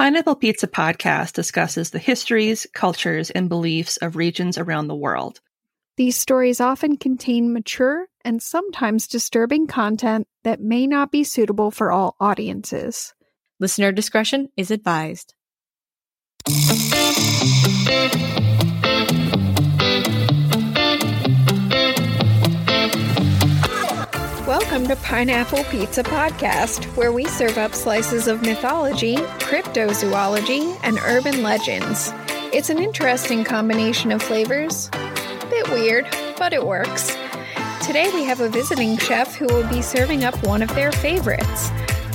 Pineapple Pizza podcast discusses the histories, cultures, and beliefs of regions around the world. These stories often contain mature and sometimes disturbing content that may not be suitable for all audiences. Listener discretion is advised. Welcome to Pineapple Pizza Podcast, where we serve up slices of mythology, cryptozoology, and urban legends. It's an interesting combination of flavors. Bit weird, but it works. Today we have a visiting chef who will be serving up one of their favorites.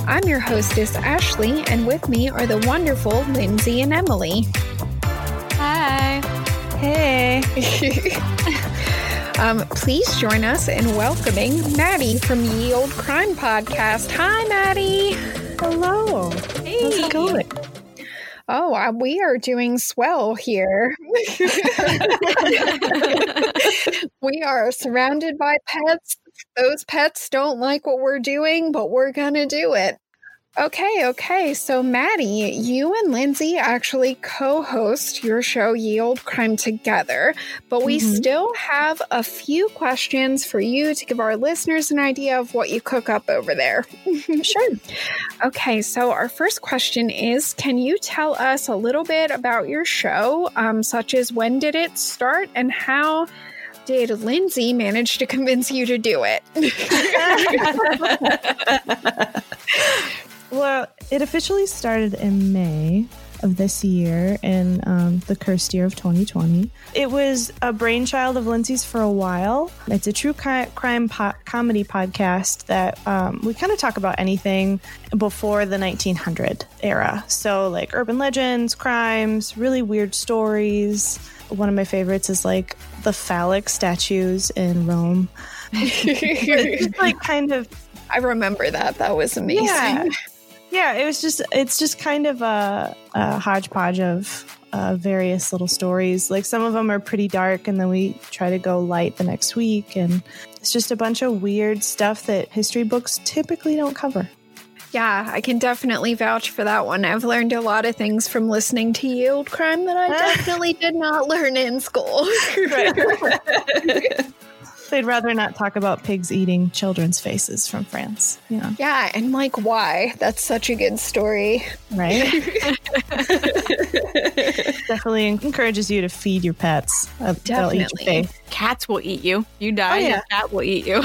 I'm your hostess, Ashley, and with me are the wonderful Lindsay and Emily. Hi. Hey. Um, please join us in welcoming Maddie from Ye Old Crime Podcast. Hi, Maddie. Hello. Hey. How's it going? Oh, uh, we are doing swell here. we are surrounded by pets. Those pets don't like what we're doing, but we're going to do it. Okay, okay. So, Maddie, you and Lindsay actually co host your show, Ye Old Crime, together, but we Mhm. still have a few questions for you to give our listeners an idea of what you cook up over there. Sure. Okay, so our first question is Can you tell us a little bit about your show, um, such as when did it start and how did Lindsay manage to convince you to do it? well, it officially started in May of this year in um, the cursed year of 2020. It was a brainchild of Lindsay's for a while. It's a true crime po- comedy podcast that um, we kind of talk about anything before the 1900 era. So, like urban legends, crimes, really weird stories. One of my favorites is like the phallic statues in Rome. it's just like kind of I remember that. That was amazing. Yeah. Yeah, it was just it's just kind of a, a hodgepodge of uh, various little stories. Like some of them are pretty dark, and then we try to go light the next week, and it's just a bunch of weird stuff that history books typically don't cover. Yeah, I can definitely vouch for that one. I've learned a lot of things from listening to Ye Old Crime that I definitely did not learn in school. They'd rather not talk about pigs eating children's faces from France. You know, yeah, and like why? That's such a good story. right? Definitely encourages you to feed your pets. Uh, they'll eat your Definitely. Cats will eat you. You die, Oh, yeah. your cat will eat you.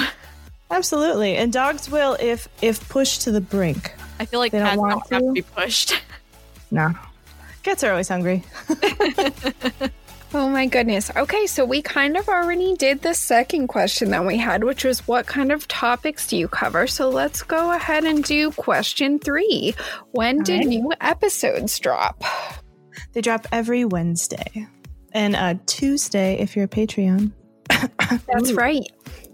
Absolutely, and dogs will if if pushed to the brink. I feel like They don't cats don't, want have to to? be pushed. No, cats are always hungry. Oh my goodness. Okay, so we kind of already did the second question that we had, which was what kind of topics do you cover? So let's go ahead and do question three. When did right. new episodes drop? They drop every Wednesday and uh, Tuesday if you're a Patreon. That's right.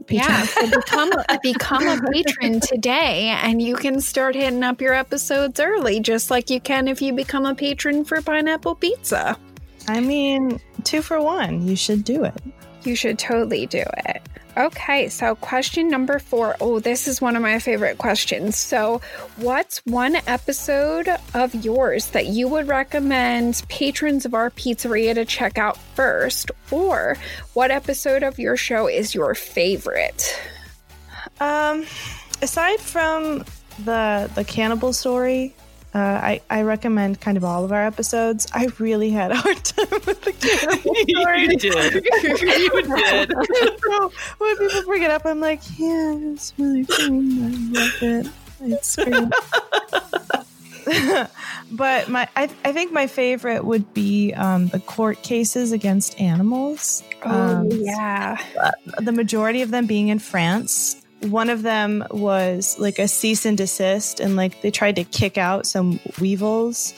Yeah, so become become a patron today, and you can start hitting up your episodes early, just like you can if you become a patron for Pineapple Pizza. I mean, two for one. You should do it. You should totally do it. Okay, so question number four. Oh, this is one of my favorite questions. So, what's one episode of yours that you would recommend patrons of our pizzeria to check out first? Or what episode of your show is your favorite? Um, aside from the the cannibal story, Uh, I, I recommend kind of all of our episodes. I really had a hard time with the cannibal story. you did. you did. so when people bring it up, I'm like, yeah, it's really fun. I love it. It's great. but my, I, I think my favorite would be um, the court cases against animals. Oh, Um, yeah. the majority of them being in France. One of them was like a cease and desist, and like they tried to kick out some weevils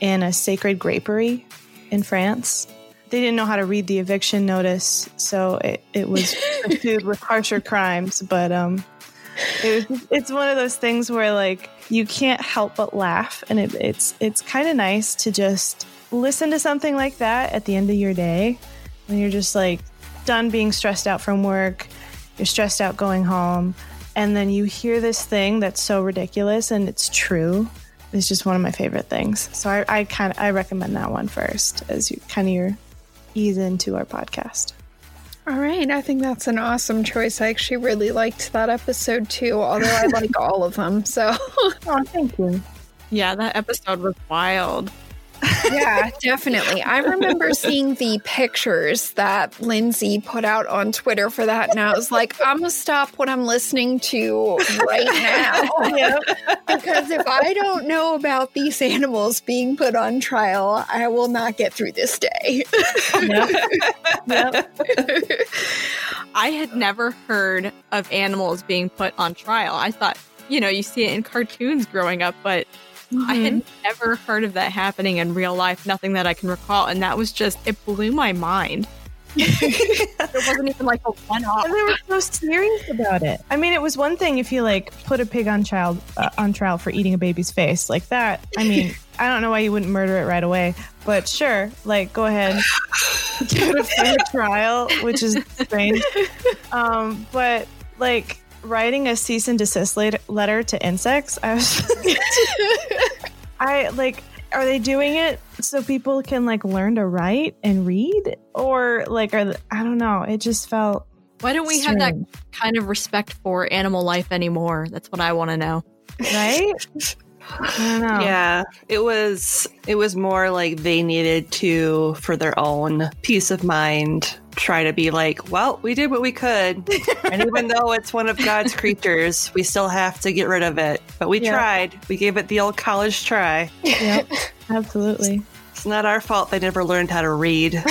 in a sacred grapery in France. They didn't know how to read the eviction notice, so it, it was pursued with harsher crimes. But um, it was, it's one of those things where like you can't help but laugh, and it, it's it's kind of nice to just listen to something like that at the end of your day when you're just like done being stressed out from work, you're stressed out going home, and then you hear this thing that's so ridiculous and it's true. It's just one of my favorite things. So I, I kind of I recommend that one first as you kind of your ease into our podcast. All right. I think that's an awesome choice. I actually really liked that episode too, although I like all of them. So, Oh, thank you. Yeah, that episode was wild. Yeah, definitely. I remember seeing the pictures that Lindsay put out on Twitter for that, and I was like, I'm going to stop what I'm listening to right now. Because if I don't know about these animals being put on trial, I will not get through this day. Yep. yep. I had never heard of animals being put on trial. I thought, you know, you see it in cartoons growing up, but I had never heard of that happening in real life, nothing that I can recall. And that was just, it blew my mind. there wasn't even like a one off. And they were so serious about it. I mean, it was one thing if you like put a pig on child uh, on trial for eating a baby's face like that. I mean, I don't know why you wouldn't murder it right away, but sure, like go ahead, give it a fair trial, which is strange. Um, but like writing a cease and desist letter to insects, I was, I like. Are they doing it so people can like learn to write and read, or like are they, I don't know? It just felt Why don't we have that kind of respect for animal life anymore? That's what I want to know. right? I don't know. Yeah, it was it was more like they needed to for their own peace of mind try to be like, well, we did what we could. and even though it's one of God's creatures, we still have to get rid of it. But we tried. We gave it the old college try. Yep, absolutely. It's not our fault they never learned how to read.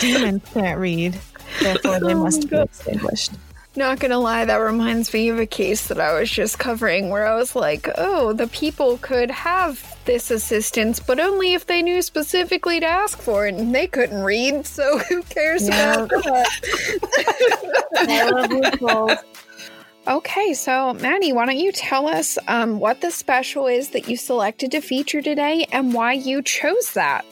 Demons can't read, therefore they Oh must be extinguished. Not gonna lie, that reminds me of a case that I was just covering where I was like, oh, the people could have this assistance, but only if they knew specifically to ask for it, and they couldn't read, so who cares Yeah. about that? I love loopholes. Okay, so Maddie, why don't you tell us um, what the special is that you selected to feature today and why you chose that?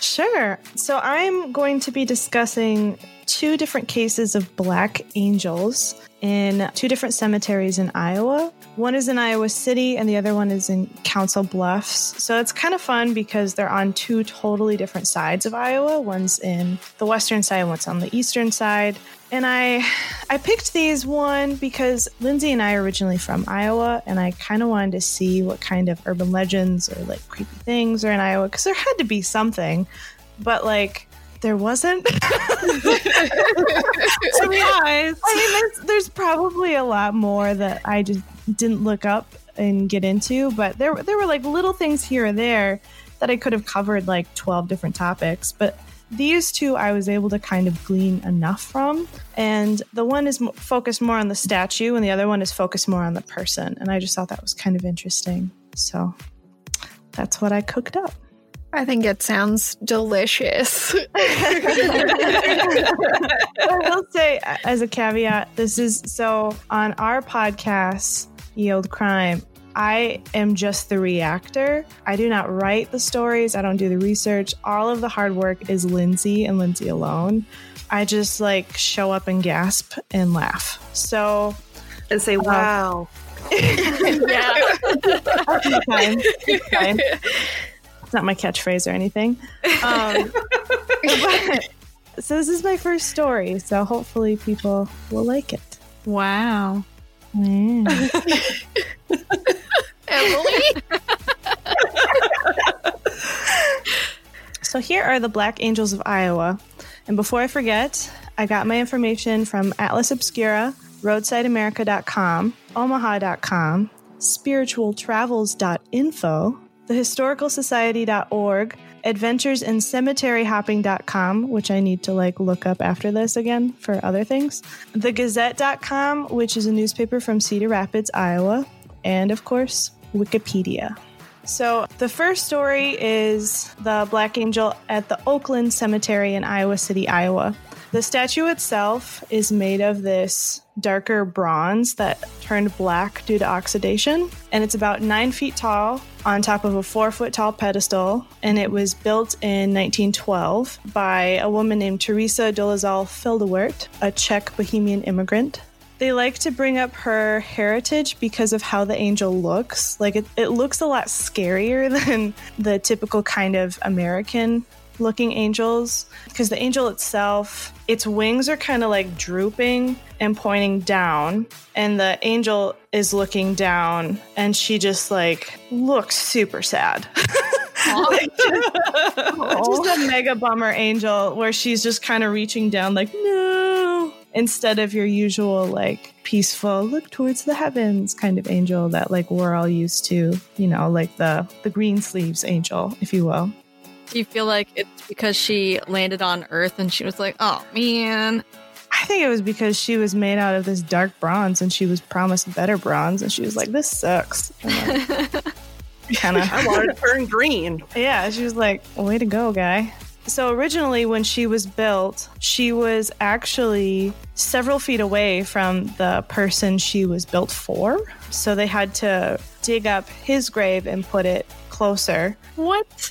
Sure. So I'm going to be discussing two different cases of black angels in two different cemeteries in Iowa. One is in Iowa City and the other one is in Council Bluffs. So it's kind of fun because they're on two totally different sides of Iowa. One's in the western side, one's on the eastern side. And I I picked these one because Lindsay and I are originally from Iowa and I kind of wanted to see what kind of urban legends or like creepy things are in Iowa because there had to be something. But like there wasn't. Surprise! I mean, there's, there's probably a lot more that I just didn't look up and get into, but there there were like little things here or there that I could have covered like 12 different topics, but these two I was able to kind of glean enough from. And the one is focused more on the statue, and the other one is focused more on the person. And I just thought that was kind of interesting. So that's what I cooked up. I think it sounds delicious. I will say, as a caveat, this is so on our podcast, Ye Old Crime. I am just the reactor. I do not write the stories. I don't do the research. All of the hard work is Lindsay and Lindsay alone. I just like show up and gasp and laugh. So And say, uh, wow. Yeah. it's fine. It's fine. It's not my catchphrase or anything. Um, but- so this is my first story. So hopefully people will like it. wow. Yeah. Emily. So here are the Black Angels of Iowa. And before I forget, I got my information from Atlas Obscura, roadsideamerica.com, omaha.com, spiritualtravels.info, thehistoricalsociety.org, adventuresincemeteryhopping.com, which I need to like look up after this again for other things, thegazette.com, which is a newspaper from Cedar Rapids, Iowa, and of course, Wikipedia. So, the first story is the Black Angel at the Oakland Cemetery in Iowa City, Iowa. The statue itself is made of this darker bronze that turned black due to oxidation, and it's about nine feet tall on top of a four foot tall pedestal. And it was built in 1912 by a woman named Teresa Dolezal Feldevert, a Czech Bohemian immigrant. They like to bring up her heritage because of how the angel looks. Like it, it looks a lot scarier than the typical kind of American looking angels because the angel itself its wings are kind of like drooping and pointing down and the angel is looking down and she just like looks super sad. Like, just, just a mega bummer angel where she's just kind of reaching down like no instead of your usual like peaceful look towards the heavens kind of angel that like we're all used to you know like the the green sleeves angel if you will Do you feel like it's because she landed on Earth and she was like, oh man, I think it was because she was made out of this dark bronze and she was promised better bronze and she was like, this sucks. Kind of. I wanted to turn green. Yeah, she was like, way to go, guy. So originally, when she was built, she was actually several feet away from the person she was built for. So they had to dig up his grave and put it closer. what?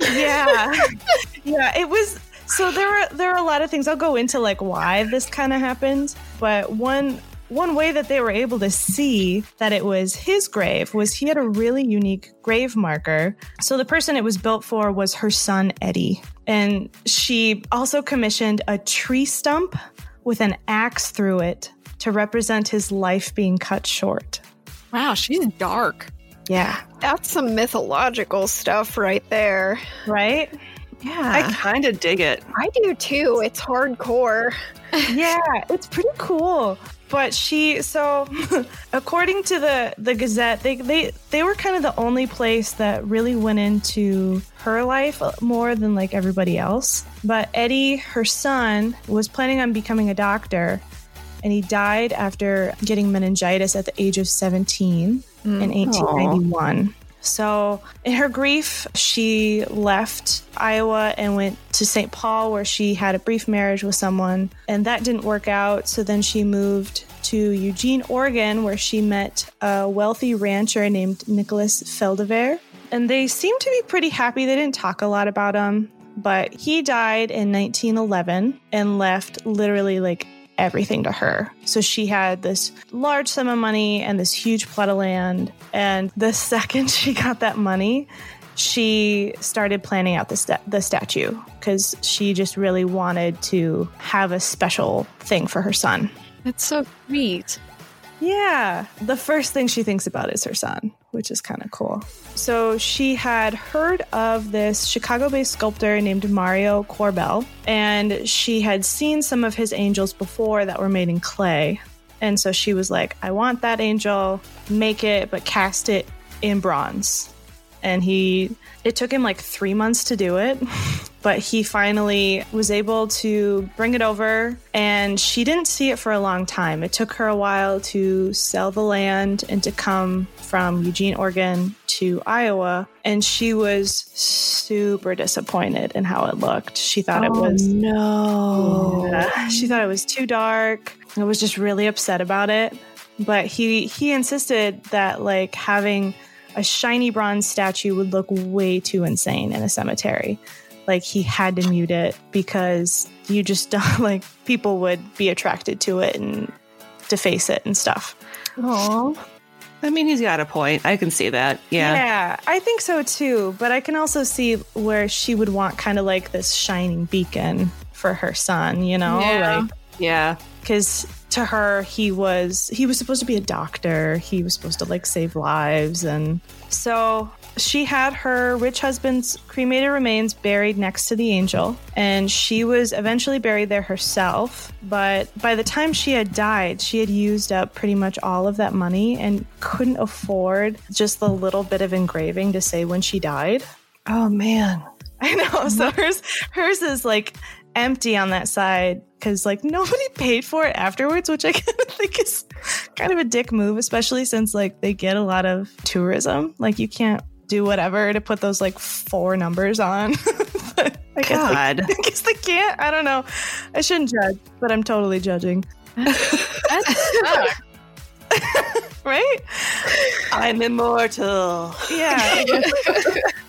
Yeah. yeah, it was so there were there are a lot of things. I'll go into like why this kind of happened, but one one way that they were able to see that it was his grave was he had a really unique grave marker. So the person it was built for was her son Eddie. And she also commissioned a tree stump with an axe through it to represent his life being cut short. Wow, she's dark. Yeah. That's some mythological stuff right there. Right? Yeah. I kind of dig it. I do too. It's hardcore. yeah, it's pretty cool. But she so according to the the Gazette, they they they were kind of the only place that really went into her life more than like everybody else. But Eddie, her son, was planning on becoming a doctor and he died after getting meningitis at the age of 17 Mm. in 1891. So, in her grief, she left Iowa and went to St. Paul, where she had a brief marriage with someone, and that didn't work out. So, then she moved to Eugene, Oregon, where she met a wealthy rancher named Nicholas Feldever. And they seemed to be pretty happy. They didn't talk a lot about him, but he died in 1911 and left literally like everything to her. So she had this large sum of money and this huge plot of land. And the second she got that money, she started planning out the, sta- the statue because she just really wanted to have a special thing for her son. That's so sweet. Yeah. The first thing she thinks about is her son, which is kind of cool. So she had heard of this Chicago based sculptor named Mario Korbel, and she had seen some of his angels before that were made in clay. And so she was like, I want that angel, make it, but cast it in bronze. And he, it took him like three months to do it, but he finally was able to bring it over. And she didn't see it for a long time. It took her a while to sell the land and to come from Eugene, Oregon to Iowa. And she was super disappointed in how it looked. She thought it oh, was no. yeah. She thought it was too dark. I was just really upset about it. But he he insisted that like having a shiny bronze statue would look way too insane in a cemetery. Like he had to mute it because you just don't like people would be attracted to it and deface it and stuff. Aww. I mean, he's got a point. I can see that. Yeah. Yeah, I think so too. But I can also see where she would want kind of like this shining beacon for her son, you know? Yeah. Like Yeah. because to her he was he was supposed to be a doctor he was supposed to like save lives and so she had her rich husband's cremated remains buried next to the angel and she was eventually buried there herself but by the time she had died she had used up pretty much all of that money and couldn't afford just the little bit of engraving to say when she died Oh man. I know. So hers hers is like empty on that side because like nobody paid for it afterwards, which I kind of think is kind of a dick move, especially since like they get a lot of tourism. Like you can't do whatever to put those like four numbers on. I guess, they, God. I guess they can't. I don't know. I shouldn't judge, but I'm totally judging. right? I'm immortal. Yeah.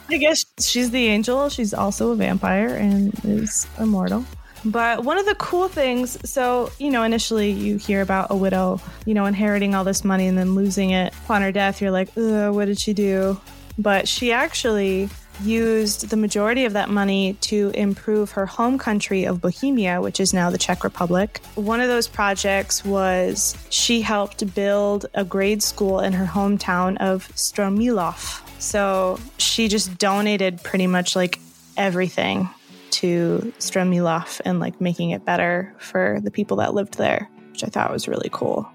I guess, she's the angel. She's also a vampire and is immortal. But one of the cool things, so, you know, initially you hear about a widow, you know, inheriting all this money and then losing it upon her death. You're like, what did she do? But she actually used the majority of that money to improve her home country of Bohemia, which is now the Czech Republic. One of those projects was she helped build a grade school in her hometown of Stromilov. So she just donated pretty much like everything to Stromilov and like making it better for the people that lived there, which I thought was really cool.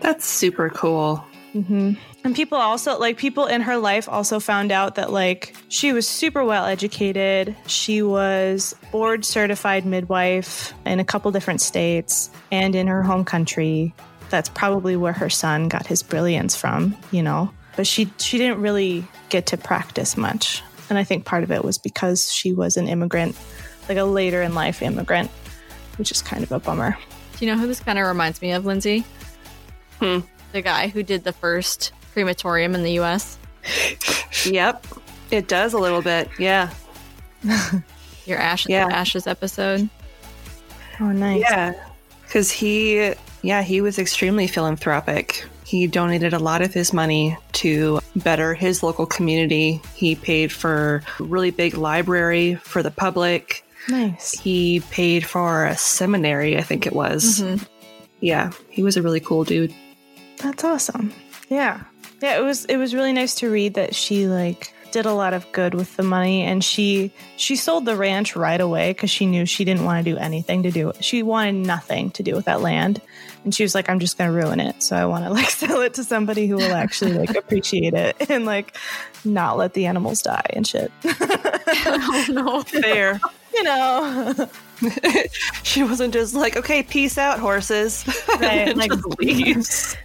That's super cool. hmm And people also, like, people in her life also found out that, like, she was super well educated. She was board certified midwife in a couple different states and in her home country. That's probably where her son got his brilliance from, you know. But she she didn't really get to practice much. And I think part of it was because she was an immigrant, like a later in life immigrant, which is kind of a bummer. Do you know who this kind of reminds me of, Lindsay? Hmm. The guy who did the first crematorium in the U.S. Yep. It does a little bit. Yeah. Your Ash Yeah. Ashes episode. Oh, nice. Yeah. Because he, yeah, he was extremely philanthropic. He donated a lot of his money to better his local community. He paid for a really big library for the public. Nice. He paid for a seminary, I think it was. Mm-hmm. Yeah, he was a really cool dude. That's awesome. Yeah. Yeah, it was it was really nice to read that she like did a lot of good with the money and she she sold the ranch right away cuz she knew she didn't want to do anything to do she wanted nothing to do with that land and she was like I'm just going to ruin it so I want to like sell it to somebody who will actually like appreciate it and like not let the animals die and shit. oh no. Fair. you know. she wasn't just like, okay, peace out, horses. Right, and like- just leaves.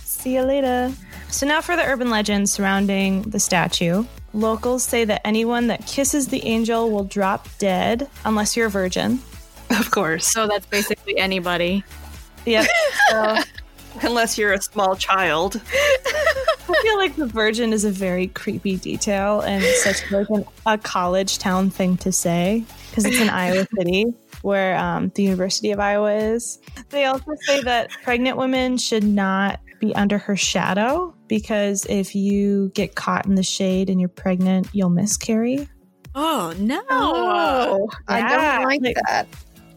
See you later. So, now for the urban legend surrounding the statue. Locals say that anyone that kisses the angel will drop dead unless you're a virgin. Of course. So that's basically anybody. Yep. So, Unless you're a small child. I feel like the virgin is a very creepy detail and such like an, a college town thing to say because it's in Iowa City where um, the University of Iowa is. They also say that pregnant women should not be under her shadow because if you get caught in the shade and you're pregnant, you'll miscarry. Oh no. Oh, I don't like like- that.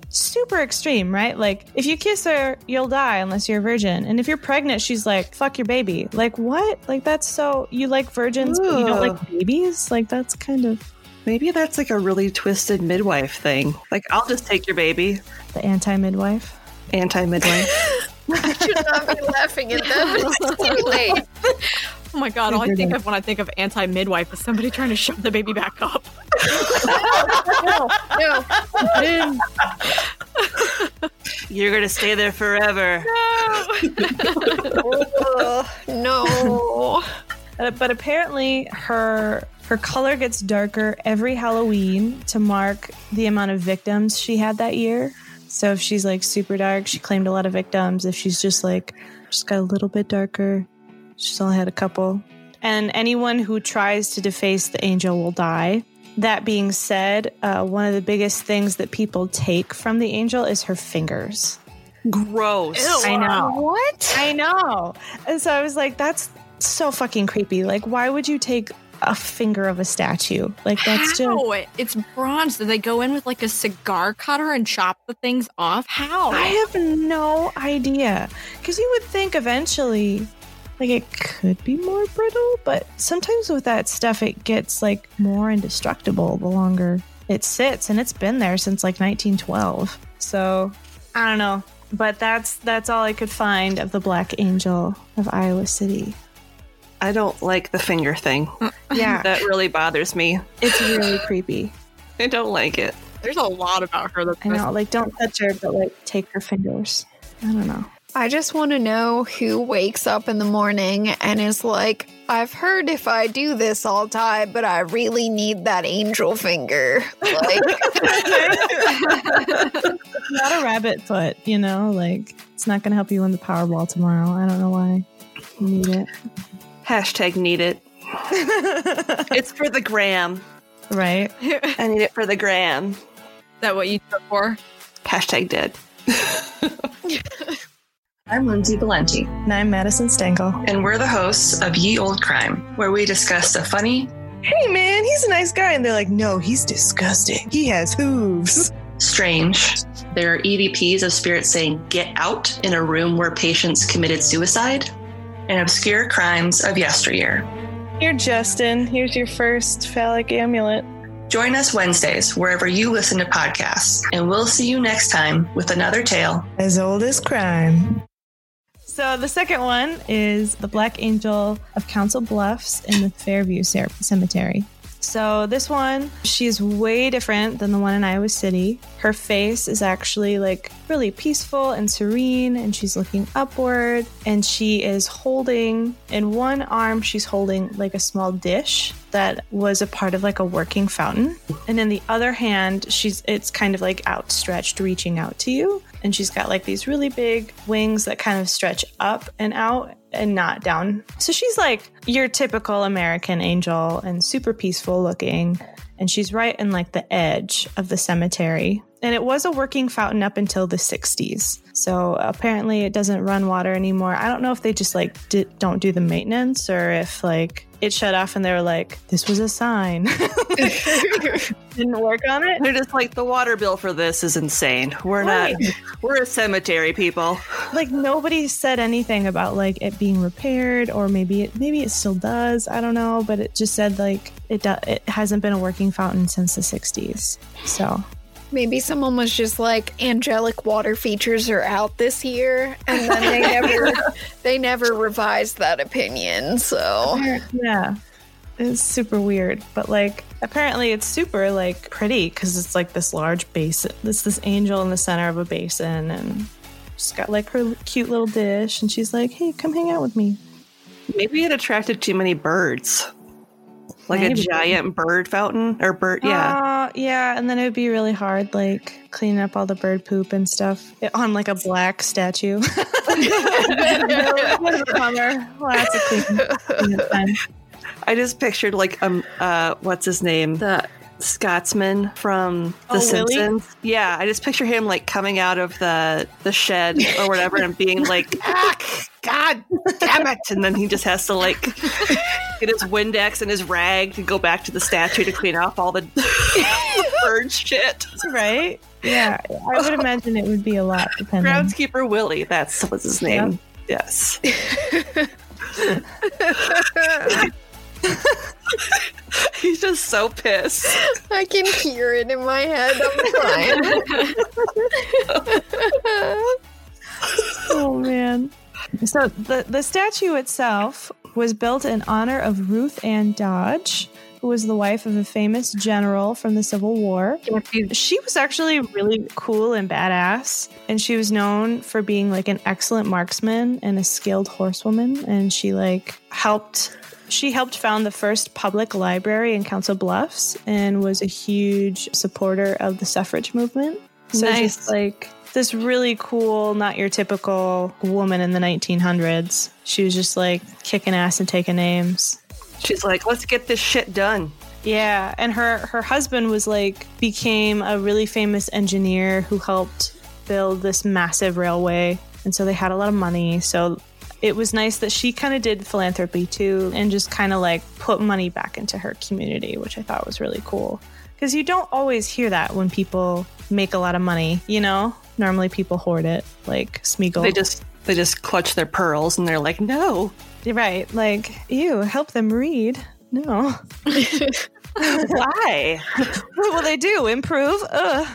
Super extreme, right? Like if you kiss her, you'll die unless you're a virgin. And if you're pregnant, she's like, fuck your baby. Like what? Like that's so you like virgins, but you don't like babies? Like that's kind of Maybe that's like a really twisted midwife thing. Like, I'll just take your baby. the anti midwife. Anti midwife. I should not be laughing at them. It's too late. Oh my god, all I think of when I think of anti midwife is somebody trying to shove the baby back up. No, You're going to stay there forever. no. Uh, but apparently her her color gets darker every Halloween to mark the amount of victims she had that year. So if she's like super dark, she claimed a lot of victims. If she's just like just got a little bit darker, she's only had a couple. And anyone who tries to deface the angel will die. That being said, uh, one of the biggest things that people take from the angel is her fingers. Gross. I know. What? I know. And so I was like, that's so fucking creepy. Like, why would you take a finger of a statue? Like, that's just. It's bronze. Do they go in with like a cigar cutter and chop the things off? How? I have no idea. Because you would think eventually, like, it could be more brittle, but sometimes with that stuff, it gets like more indestructible the longer it sits, and it's been there since like 1912. So I don't know, but that's that's all I could find of the Black Angel of Iowa City. I don't like the finger thing. Yeah, mm. That really bothers me. it's really creepy. I don't like it. There's a lot about her that I know, like don't touch her, but like take her fingers. I don't know. I just want to know who wakes up in the morning and is like, I've heard if I do this, I'll die, but I really need that angel finger. Like, Not a rabbit foot, you know, like it's not going to help you win the Powerball tomorrow. I don't know why you need it. Hashtag need it. it's for the gram. Right? I need it for the gram. Is that what you took for? Hashtag dead. I'm Lindsay Valenti, And I'm Madison Stengel. and we're the hosts of Ye Old Crime, where we discuss the funny, Hey man, he's a nice guy. And they're like, no, he's disgusting. He has hooves. strange. There are EVPs of spirits saying, get out in a room where patients committed suicide, and obscure crimes of yesteryear. Here, Justin, here's your first phallic amulet. Join us Wednesdays wherever you listen to podcasts, and we'll see you next time with another tale. As old as crime. So the second one is the Black Angel of Council Bluffs in the Fairview Cemetery. So this one, she's way different than the one in Iowa City. Her face is actually like really peaceful and serene, and she's looking upward. And she is holding in one arm, she's holding like a small dish that was a part of like a working fountain. And in the other hand, she's it's kind of like outstretched, reaching out to you. And she's got like these really big wings that kind of stretch up and out and not down. So she's like your typical American angel and super peaceful looking. And she's right in like the edge of the cemetery. And it was a working fountain up until the 60s. So apparently it doesn't run water anymore. I don't know if they just like don't do the maintenance or if like it shut off and they were like, this was a sign. Didn't work on it. They're just like the water bill for this is insane. We're Right. not. We're a cemetery people. like nobody said anything about like it being repaired or maybe it maybe it still does i don't know but it just said like it do, it hasn't been a working fountain since the 60s so maybe someone was just like, angelic water features are out this year, and then they never, they never revised that opinion. So yeah it's super weird but like apparently it's super like pretty because it's like this large basin this this angel in the center of a basin and she's got like her cute little dish and she's like hey come hang out with me Maybe it attracted too many birds. Like Maybe. a giant bird fountain or bird. Yeah. Uh, yeah, and then it would be really hard, like cleaning up all the bird poop and stuff it- on like a black statue. Lots of cleaning- I just pictured like um uh what's his name the Scotsman from The Oh, Willie? Simpsons. Yeah, I just picture him like coming out of the the shed or whatever and being like, ah, God damn it! And then he just has to like get his Windex and his rag to go back to the statue to clean off all the bird shit. Right? Yeah, I would imagine it would be a lot depending. Groundskeeper Willie, that's what's his name. Yes. He's just so pissed. I can hear it in my head. I'm crying. Oh man. So the the statue itself was built in honor of Ruth Ann Dodge, who was the wife of a famous general from the Civil War. She was actually really cool and badass, and she was known for being like an excellent marksman and a skilled horsewoman. And she like helped. She helped found the first public library in Council Bluffs and was a huge supporter of the suffrage movement. So Nice. just like this really cool, not your typical woman in the 1900s. She was just like kicking ass and taking names. She's like, let's get this shit done. Yeah, and her her husband was like became a really famous engineer who helped build this massive railway, and so they had a lot of money. So it was nice that she kind of did philanthropy too and just kind of like put money back into her community, which I thought was really cool. Because you don't always hear that when people make a lot of money, you know? Normally people hoard it, like Smeagol. They just they just clutch their pearls and they're like, no. You're Right. Like, ew, help them read. No. Why? what will they do? Improve? Ugh.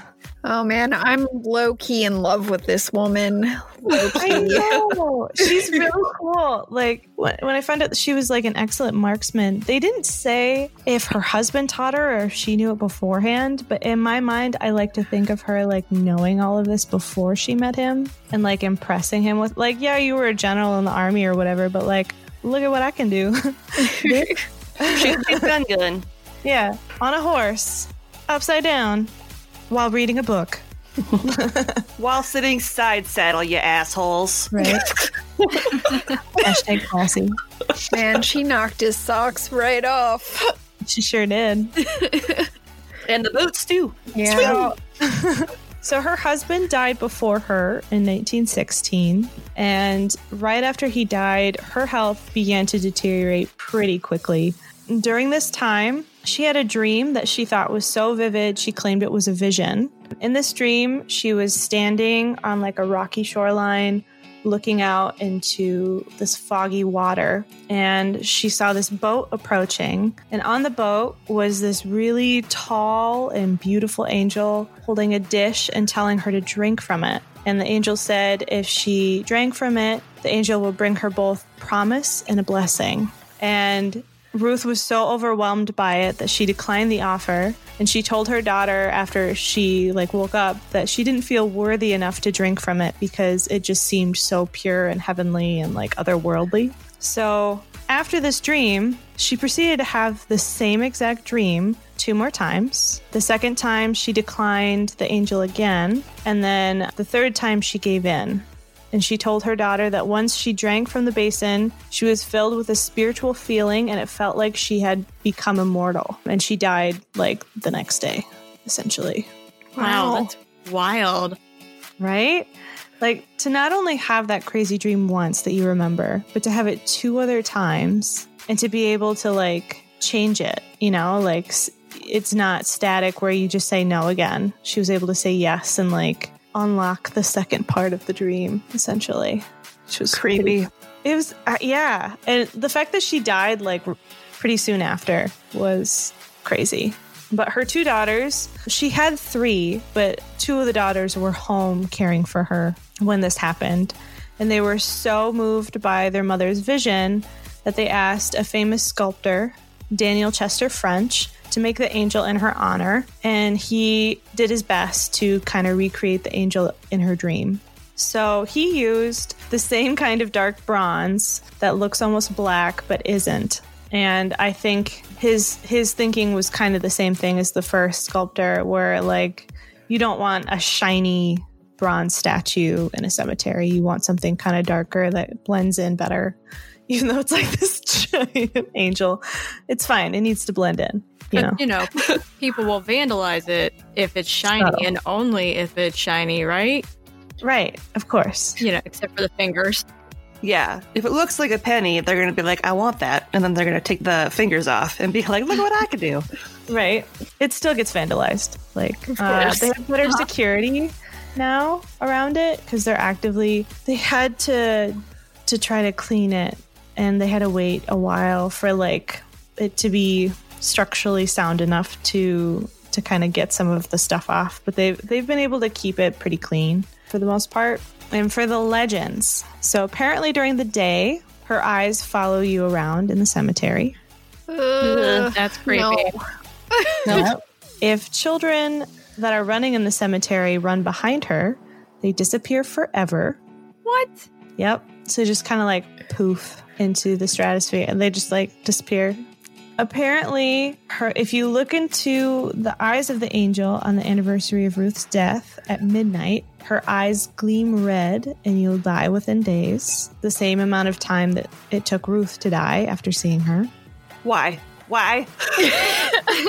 Oh man, I'm low key in love with this woman. I know. She's really cool. Like when, when I found out that she was like an excellent marksman, they didn't say if her husband taught her or if she knew it beforehand. But in my mind, I like to think of her like knowing all of this before she met him and like impressing him with like, yeah, you were a general in the army or whatever, but like, look at what I can do. Shoot your gun gun. yeah, on a horse, upside down, while reading a book. While sitting side saddle, you assholes. Right. Hashtag classy. Man, she knocked his socks right off. She sure did. And the boots too. Yeah. So her husband died before her in 1916, and right after he died, her health began to deteriorate pretty quickly. During this time, she had a dream that she thought was so vivid, she claimed it was a vision. In this dream, she was standing on like a rocky shoreline, looking out into this foggy water, and she saw this boat approaching. And on the boat was this really tall and beautiful angel holding a dish and telling her to drink from it. And the angel said if she drank from it, the angel will bring her both promise and a blessing. And Ruth was so overwhelmed by it that she declined the offer and she told her daughter after she like woke up that she didn't feel worthy enough to drink from it because it just seemed so pure and heavenly and like otherworldly. So, after this dream, she proceeded to have the same exact dream two more times. The second time she declined the angel again, and then the third time she gave in and she told her daughter that once she drank from the basin, she was filled with a spiritual feeling and it felt like she had become immortal. And she died like the next day, essentially. Wow, that's wild. Right? Like to not only have that crazy dream once that you remember, but to have it two other times and to be able to like change it, you know, like it's not static where you just say no again. She was able to say yes and like unlock the second part of the dream, essentially, which was Creepy. It was, uh, yeah. And the fact that she died like pretty soon after was crazy. But her two daughters, she had three, but two of the daughters were home caring for her when this happened. And they were so moved by their mother's vision that they asked a famous sculptor, Daniel Chester French, to make the angel in her honor. And he did his best to kind of recreate the angel in her dream. So he used the same kind of dark bronze that looks almost black but isn't. And I think his his thinking was kind of the same thing as the first sculptor where like you don't want a shiny bronze statue in a cemetery. You want something kind of darker that blends in better. Even though it's like this giant angel, it's fine. It needs to blend in. You know. You know, people will vandalize it if it's shiny and only if it's shiny, right? Right, of course. You know, except for the fingers. Yeah. If it looks like a penny, they're going to be like, I want that. And then they're going to take the fingers off and be like, look what I can do. Right. It still gets vandalized. Like uh, they have better security now around it because they're actively they had to to try to clean it and they had to wait a while for like it to be structurally sound enough to to kind of get some of the stuff off but they've they've been able to keep it pretty clean for the most part and for the legends so apparently during the day her eyes follow you around in the cemetery Ugh, That's creepy. no. if children that are running in the cemetery run behind her, they disappear forever. What? Yep. So just kind of like poof into the stratosphere and they just like disappear. Apparently, her if you look into the eyes of the angel on the anniversary of Ruth's death at midnight, her eyes gleam red and you'll die within days. The same amount of time that it took Ruth to die after seeing her. Why? Why?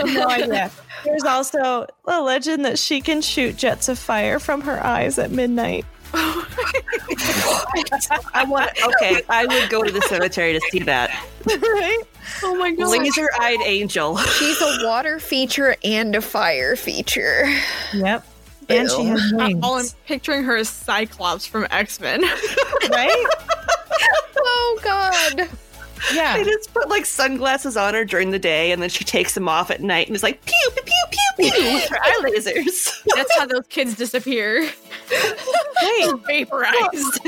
no idea. There's also a legend that she can shoot jets of fire from her eyes at midnight. I want. Okay, I would go to the cemetery to see that. right? Oh my god. Laser-eyed angel. She's a water feature and a fire feature. Yep. And she has wings. All I'm picturing her as Cyclops from X Men. right? Oh God. Yeah. They just put like sunglasses on her during the day, and then she takes them off at night and is like pew pew pew pew pew with her eye lasers. That's how those kids disappear. Right. Vaporized.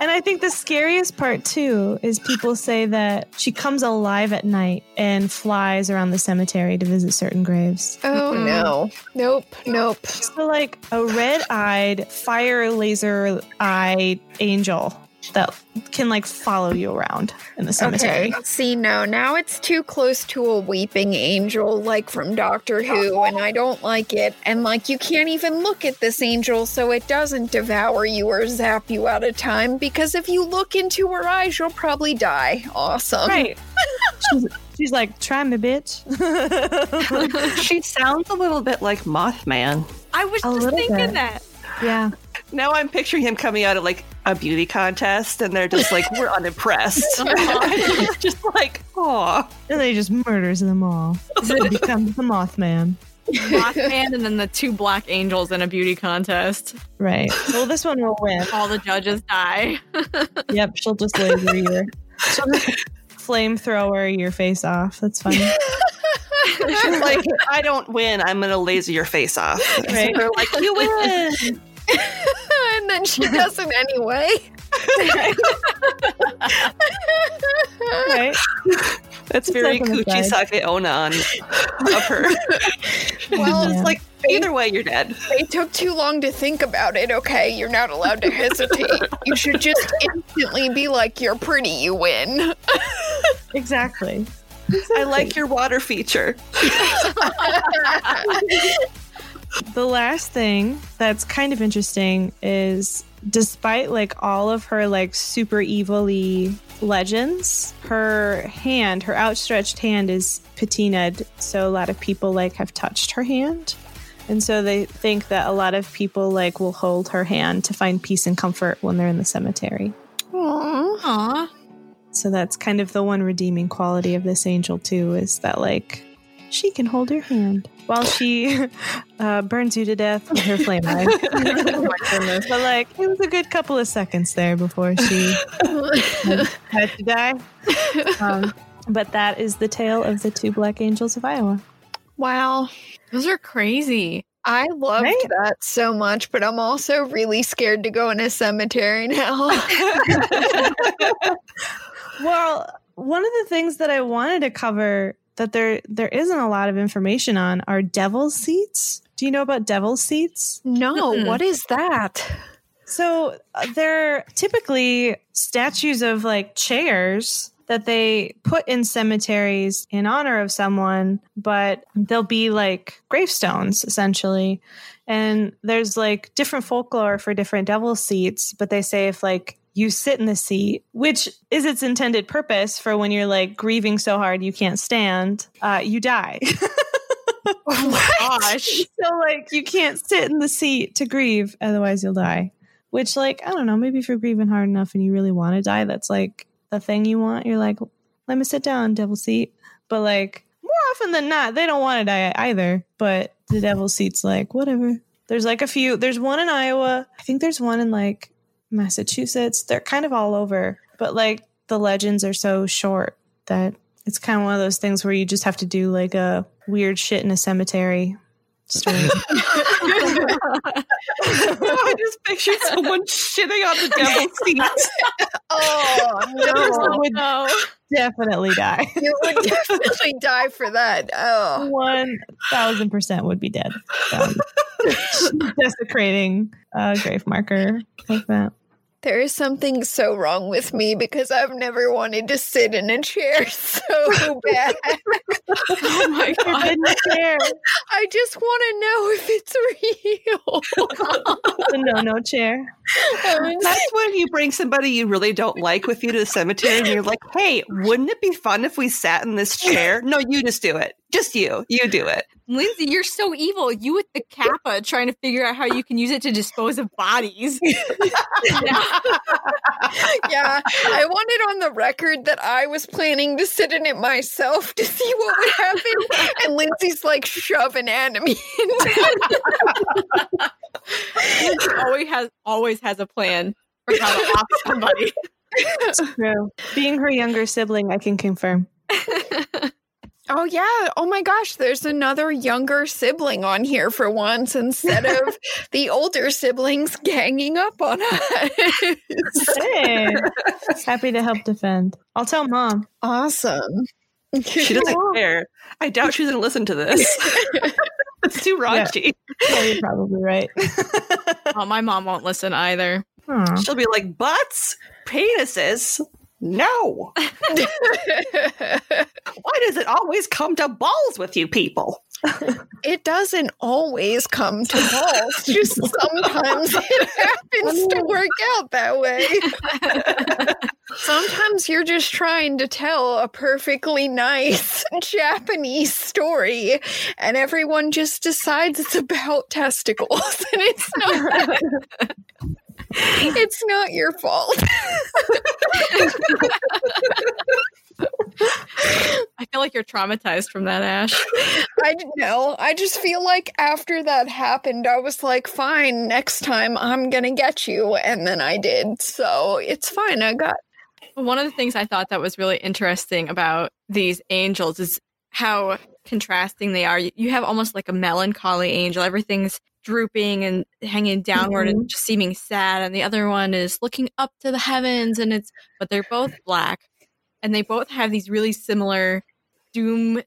And I think the scariest part too is people say that she comes alive at night and flies around the cemetery to visit certain graves. Oh, oh no. Nope. Nope. So like a red-eyed fire laser eyed angel that can like follow you around in the cemetery. Okay. See, no, now it's too close to a weeping angel, like from Doctor Who, and I don't like it. And like, you can't even look at this angel so it doesn't devour you or zap you out of time. Because if you look into her eyes, you'll probably die. Awesome. Right. she's, she's like, try me, bitch. she sounds a little bit like Mothman. I was A just thinking bit. that. yeah. Now I'm picturing him coming out of like a beauty contest, and they're just like, "We're unimpressed." Uh-huh. Just like, "Aw." And then he just murders them all. He becomes the Mothman. Mothman and then the two black angels in a beauty contest. Right. Well, this one will win. All the judges die. Yep. She'll just laser your. She'll just flamethrower your face off. That's funny. She's like, "I don't win. I'm gonna laser your face off." Right. They're like, "You win." and then she doesn't anyway. Right. That's very like on Kuchisake-onna of her. Well, Yeah. It's like either way, you're dead. They took too long to think about it, okay? You're not allowed to hesitate. You should just instantly be like, you're pretty, you win. Exactly. I like your water feature. The last thing that's kind of interesting is despite like all of her like super evilly legends, her hand, her outstretched hand is patinaed, so a lot of people like have touched her hand. And so they think that a lot of people like will hold her hand to find peace and comfort when they're in the cemetery. Aww. Aw. So that's kind of the one redeeming quality of this angel too is that like she can hold your hand while she uh, burns you to death with her flame eye. but like it was a good couple of seconds there before she had to die. Um, but that is the tale of the two black angels of Iowa. Wow. Those are crazy. I loved Right? that so much, but I'm also really scared to go in a cemetery now. Well, one of the things that I wanted to cover that there there isn't a lot of information on are devil's seats. Do you know about devil's seats? no, Mm-mm. what is that? So uh, they're typically statues of like chairs that they put in cemeteries in honor of someone, but they'll be like gravestones essentially. And there's like different folklore for different devil seats, but they say if like you sit in the seat, which is its intended purpose for when you're like grieving so hard you can't stand, uh, you die. Oh my gosh. so like you can't sit in the seat to grieve, otherwise you'll die. Which like I don't know, maybe if you're grieving hard enough and you really want to die, that's like the thing you want. You're like, let me sit down, devil seat. But like more often than not, they don't want to die either. But the devil seat's like whatever. There's like a few. There's one in Iowa. I think there's one in like Massachusetts. They're kind of all over. But like the legends are so short that it's kind of one of those things where you just have to do like a weird shit in a cemetery story. I just pictured someone shitting on the devil's seat. Oh, no. would No. definitely die. you would definitely die for that. Oh. One thousand percent would be dead. Um, desecrating a grave marker like that. There is something so wrong with me because I've never wanted to sit in a chair so bad. Oh my god. In the chair. I I just want to know if it's real. The no no chair. That's when you bring somebody you really don't like with you to the cemetery and you're like, hey, wouldn't it be fun if we sat in this chair? No, you just do it. Just you. You do it. Lindsay, you're so evil. You with the kappa trying to figure out how you can use it to dispose of bodies. yeah, I want it on the record that I was planning to sit in it myself to see what would happen. And Lindsay's like shoving at me. Always has always has a plan for how to off somebody. True. Being her younger sibling, I can confirm. Oh yeah. Oh my gosh, there's another younger sibling on here for once instead of the older siblings ganging up on us. Hey, happy to help defend. I'll tell mom. awesome. She doesn't care. I doubt she's going to listen to this. it's too raunchy. Yeah, you're probably right. Oh, my mom won't listen either. Aw. She'll be like, butts, penises. No. Why does it always come to balls with you people? it doesn't always come to balls. Just sometimes it happens to oh. work out that way. sometimes you're just trying to tell a perfectly nice Japanese story, and everyone just decides it's about testicles, and it's not. It's not your fault. I feel like you're traumatized from that, Ash. I know. I just feel like after that happened, I was like, fine, next time I'm going to get you. And then I did. So it's fine. I got. One of the things I thought that was really interesting about these angels is how contrasting they are. You have almost like a melancholy angel. Everything's drooping and hanging downward and mm-hmm. just seeming sad. And the other one is looking up to the heavens and it's, but they're both black and they both have these really similar doom.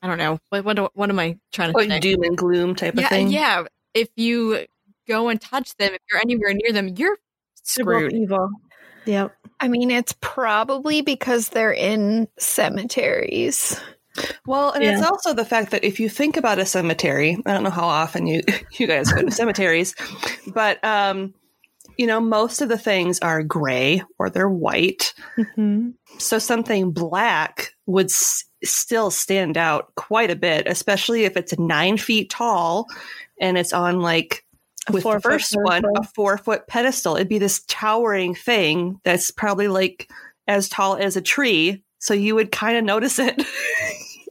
I don't know. What, what, do- what am I trying to Like say? doom and gloom type of yeah, thing. yeah. If you go and touch them, if you're anywhere near them, you're They're both screwed. evil. Yep. I mean, it's probably because they're in cemeteries. Well, and it's also the fact that if you think about a cemetery, I don't know how often you you guys go to cemeteries, but um, you know, most of the things are gray or they're white. hmm So something black would s- still stand out quite a bit, especially if it's nine feet tall and it's on like A with the first one a four foot pedestal. It'd be this towering thing that's probably like as tall as a tree. So you would kind of notice it.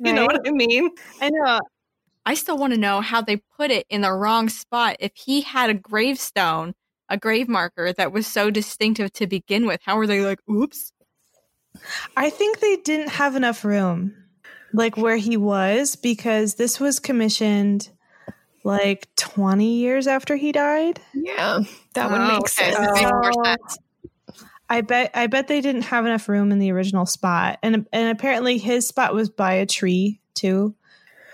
you know what I mean? I know. I still want to know how they put it in the wrong spot. If he had a gravestone, a grave marker that was so distinctive to begin with, how were they like, oops? I think they didn't have enough room, like where he was, because this was commissioned like 20 years after he died. Yeah, that would Oh, make okay. sense. That makes sense. I bet I bet they didn't have enough room in the original spot. And and apparently his spot was by a tree too.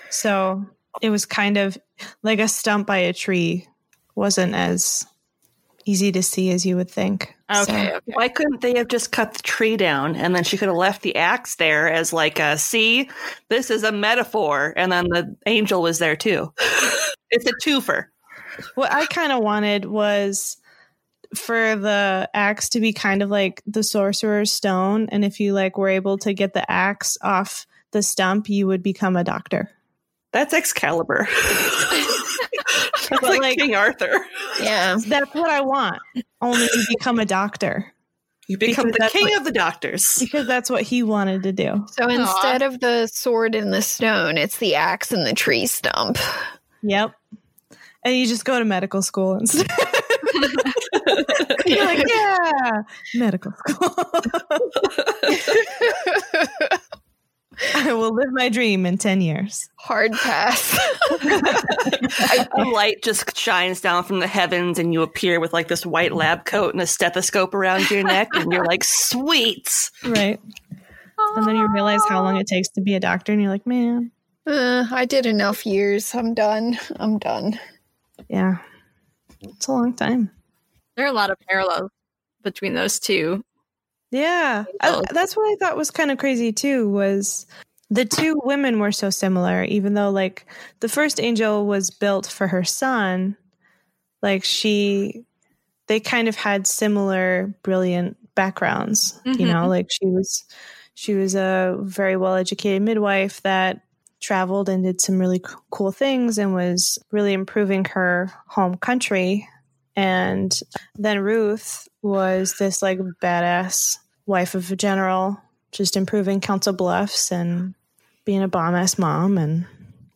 So it was kind of like a stump by a tree wasn't as easy to see as you would think. Okay, So- okay. Why couldn't they have just cut the tree down and then she could have left the axe there as like a see, this is a metaphor, and then the angel was there too. it's a twofer. What I kind of wanted was for the axe to be kind of like the sorcerer's stone, and if you like were able to get the axe off the stump, you would become a doctor. That's Excalibur. That's like, like- King Arthur. Yeah. That's what I want. Only you become a doctor You become Because the king what- of the doctors. because that's what he wanted to do. So instead of the sword and the stone, it's the axe and the tree stump. Yep. And you just go to medical school instead. You're like, yeah, medical school. I will live my dream in 10 years. Hard pass. A light just shines down from the heavens, and you appear with like this white lab coat and a stethoscope around your neck, and you're like, sweet. Right. And then you realize how long it takes to be a doctor, and you're like, man, Uh, I did enough years. I'm done. I'm done. yeah, it's a long time. There are a lot of parallels between those two. Yeah, I, that's what I thought was kind of crazy too. Was the two women were so similar, even though like the first angel was built for her son, like she they kind of had similar brilliant backgrounds. Mm-hmm. You know, like she was she was a very well educated midwife that traveled and did some really cool things and was really improving her home country. And then Ruth was this like badass wife of a general, just improving Council Bluffs and being a bomb ass mom. And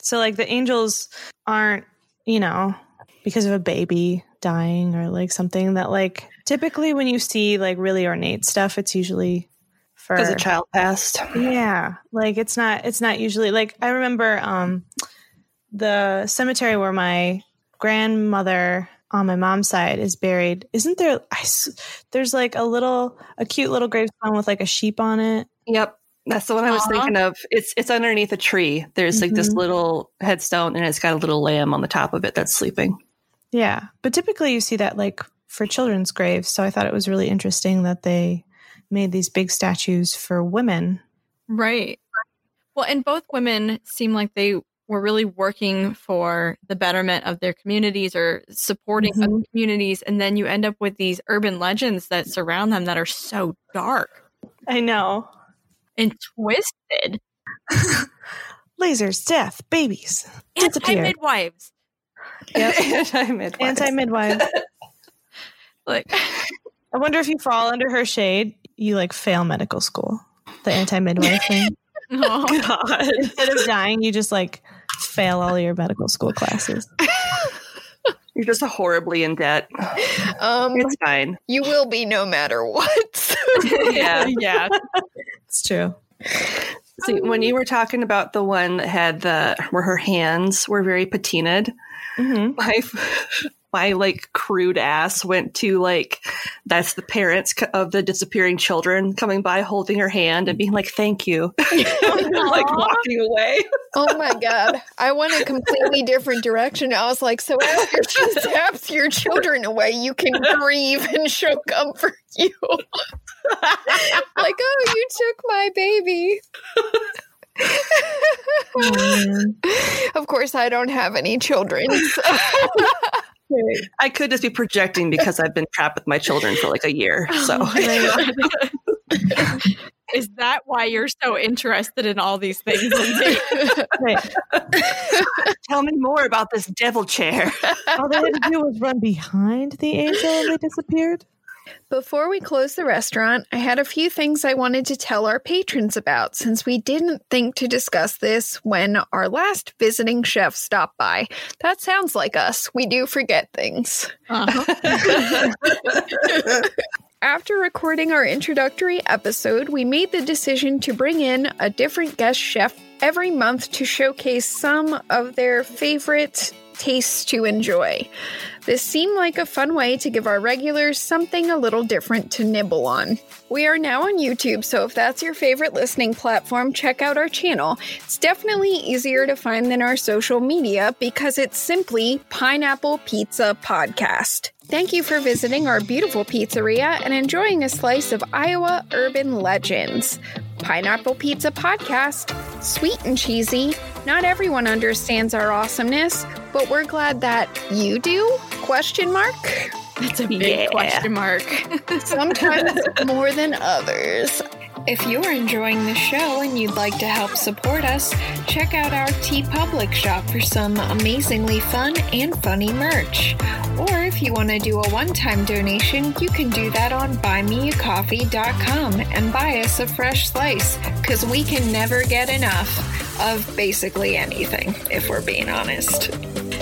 so, like, the angels aren't, you know, because of a baby dying or like something that, like, typically when you see like really ornate stuff, it's usually for because a child passed. Yeah. Like, it's not, it's not usually like, I remember, um, the cemetery where my grandmother on my mom's side is buried. Isn't there? I, there's like a little, a cute little gravestone with like a sheep on it. Yep. That's the one I was Aww. thinking of. It's it's underneath a tree. There's mm-hmm. like this mm-hmm. little headstone and it's got a little lamb on the top of it that's sleeping. Yeah. But typically you see that like for children's graves. So I thought it was really interesting that they made these big statues for women. Right. Well, and both women seem like they were really working for the betterment of their communities or supporting mm-hmm. other communities. And then you end up with these urban legends that surround them that are so dark. I know and twisted. Lasers, death, babies, anti midwives. Yep. anti midwives. Anti midwives. like, I wonder if you fall under her shade, you like fail medical school. The anti midwife thing. Oh God! Instead of dying, you just like fail all your medical school classes. You're just horribly in debt. Um, it's fine. You will be no matter what. yeah, yeah, it's true. See, when you were talking about the one that had the where her hands were very patinaed, mm-hmm. my my like crude ass went to like that's the parents of the disappearing children coming by holding her hand and being like thank you. Like walking away. Oh my god. I went a completely different direction. I was like so after she zaps your children away you can grieve and show comfort you. Like oh you took my baby. Oh, of course i don't have any children so. I could just be projecting because I've been trapped with my children for like a year. Oh so, is that why you're so interested in all these things? Tell me more about this devil chair. all they had to do was run behind the angel and they disappeared. Before we close the restaurant, I had a few things I wanted to tell our patrons about since we didn't think to discuss this when our last visiting chef stopped by. That sounds like us. We do forget things. Uh-huh. After recording our introductory episode, we made the decision to bring in a different guest chef every month to showcase some of their favorite tastes to enjoy. This seemed like a fun way to give our regulars something a little different to nibble on. We are now on YouTube, so if that's your favorite listening platform, check out our channel. It's definitely easier to find than our social media because it's simply Pineapple Pizza Podcast. Thank you for visiting our beautiful pizzeria and enjoying a slice of Iowa urban legends. Pineapple Pizza Podcast. Sweet and cheesy. Not everyone understands our awesomeness, but we're glad that you do? Question mark. That's a big yeah. question mark. Sometimes more than others. If you're enjoying the show and you'd like to help support us, check out our TeePublic shop for some amazingly fun and funny merch. Or if you want to do a one time donation, you can do that on buymeacoffee.com and buy us a fresh slice, because we can never get enough of basically anything, if we're being honest.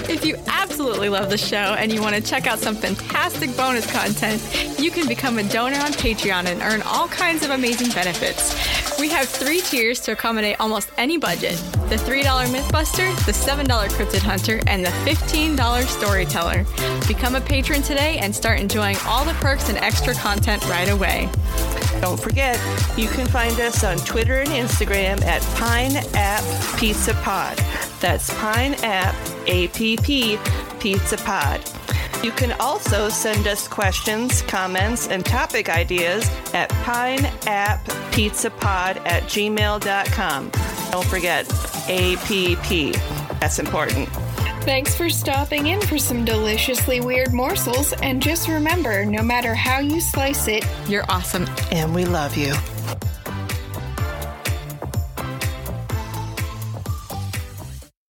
If you absolutely love the show and you want to check out some fantastic bonus content, you can become a donor on Patreon and earn all kinds of amazing benefits. We have three tiers to accommodate almost any budget the $3 Mythbuster, the $7 Cryptid Hunter, and the $15 Storyteller. Become a patron today and start enjoying all the perks and extra content right away. Don't forget, you can find us on Twitter and Instagram at Pine App Pizza Pod. That's Pine App APP Pizza Pod. You can also send us questions, comments, and topic ideas at pineappizzapod at gmail.com. Don't forget APP. That's important. Thanks for stopping in for some deliciously weird morsels. And just remember no matter how you slice it, You're awesome. And we love you.